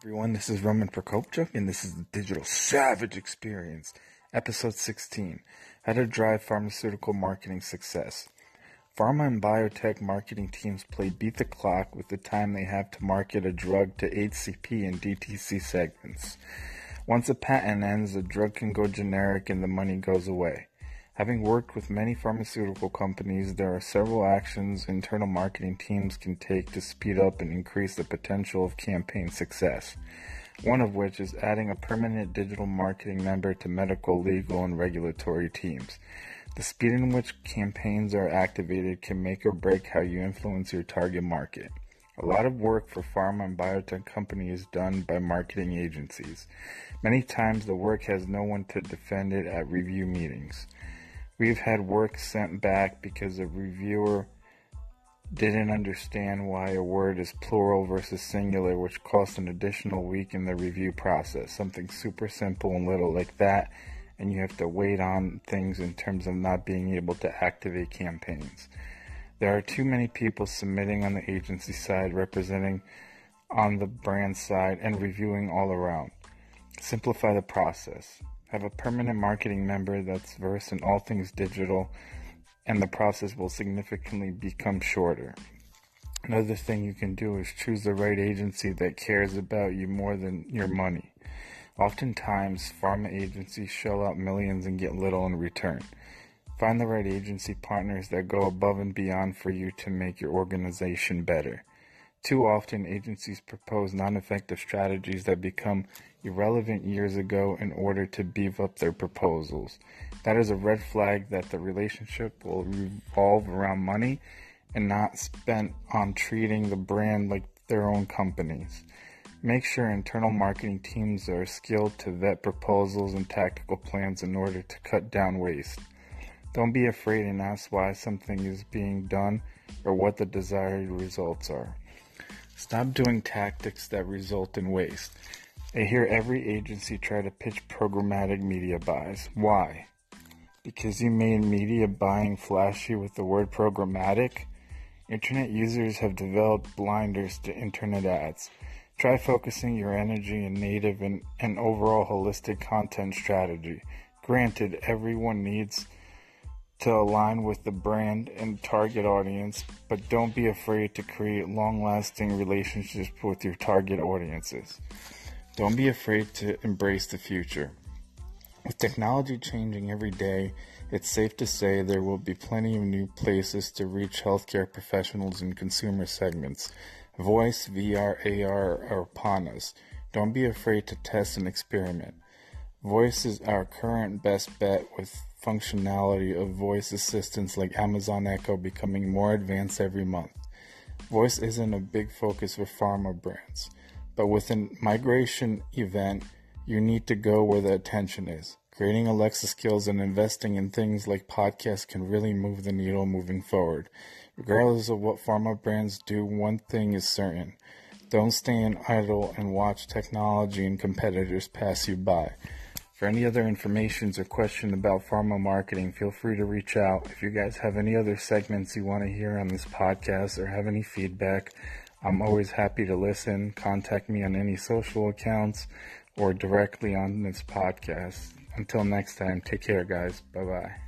Everyone. This is Roman Prokopchuk, and this is the Digital Savage Experience, episode 16 How to Drive Pharmaceutical Marketing Success. Pharma and biotech marketing teams play beat the clock with the time they have to market a drug to HCP and DTC segments. Once a patent ends, the drug can go generic and the money goes away. Having worked with many pharmaceutical companies, there are several actions internal marketing teams can take to speed up and increase the potential of campaign success. One of which is adding a permanent digital marketing member to medical, legal, and regulatory teams. The speed in which campaigns are activated can make or break how you influence your target market. A lot of work for pharma and biotech companies is done by marketing agencies. Many times the work has no one to defend it at review meetings. We've had work sent back because a reviewer didn't understand why a word is plural versus singular, which cost an additional week in the review process. Something super simple and little like that, and you have to wait on things in terms of not being able to activate campaigns. There are too many people submitting on the agency side, representing on the brand side, and reviewing all around. Simplify the process. Have a permanent marketing member that's versed in all things digital, and the process will significantly become shorter. Another thing you can do is choose the right agency that cares about you more than your money. Oftentimes, pharma agencies shell out millions and get little in return. Find the right agency partners that go above and beyond for you to make your organization better. Too often, agencies propose non effective strategies that become irrelevant years ago in order to beef up their proposals. That is a red flag that the relationship will revolve around money and not spent on treating the brand like their own companies. Make sure internal marketing teams are skilled to vet proposals and tactical plans in order to cut down waste. Don't be afraid and ask why something is being done or what the desired results are. Stop doing tactics that result in waste. I hear every agency try to pitch programmatic media buys. Why? Because you made media buying flashy with the word programmatic? Internet users have developed blinders to internet ads. Try focusing your energy in native and, and overall holistic content strategy. Granted, everyone needs to align with the brand and target audience, but don't be afraid to create long lasting relationships with your target audiences. Don't be afraid to embrace the future. With technology changing every day, it's safe to say there will be plenty of new places to reach healthcare professionals and consumer segments. Voice, VR, AR are upon us. Don't be afraid to test and experiment. Voice is our current best bet with functionality of voice assistants like Amazon Echo becoming more advanced every month. Voice isn't a big focus for pharma brands, but with a migration event, you need to go where the attention is. Creating Alexa skills and investing in things like podcasts can really move the needle moving forward. Regardless of what pharma brands do, one thing is certain. Don't stand idle and watch technology and competitors pass you by. For any other information or question about pharma marketing, feel free to reach out. If you guys have any other segments you want to hear on this podcast or have any feedback, I'm always happy to listen. Contact me on any social accounts or directly on this podcast. Until next time, take care, guys. Bye bye.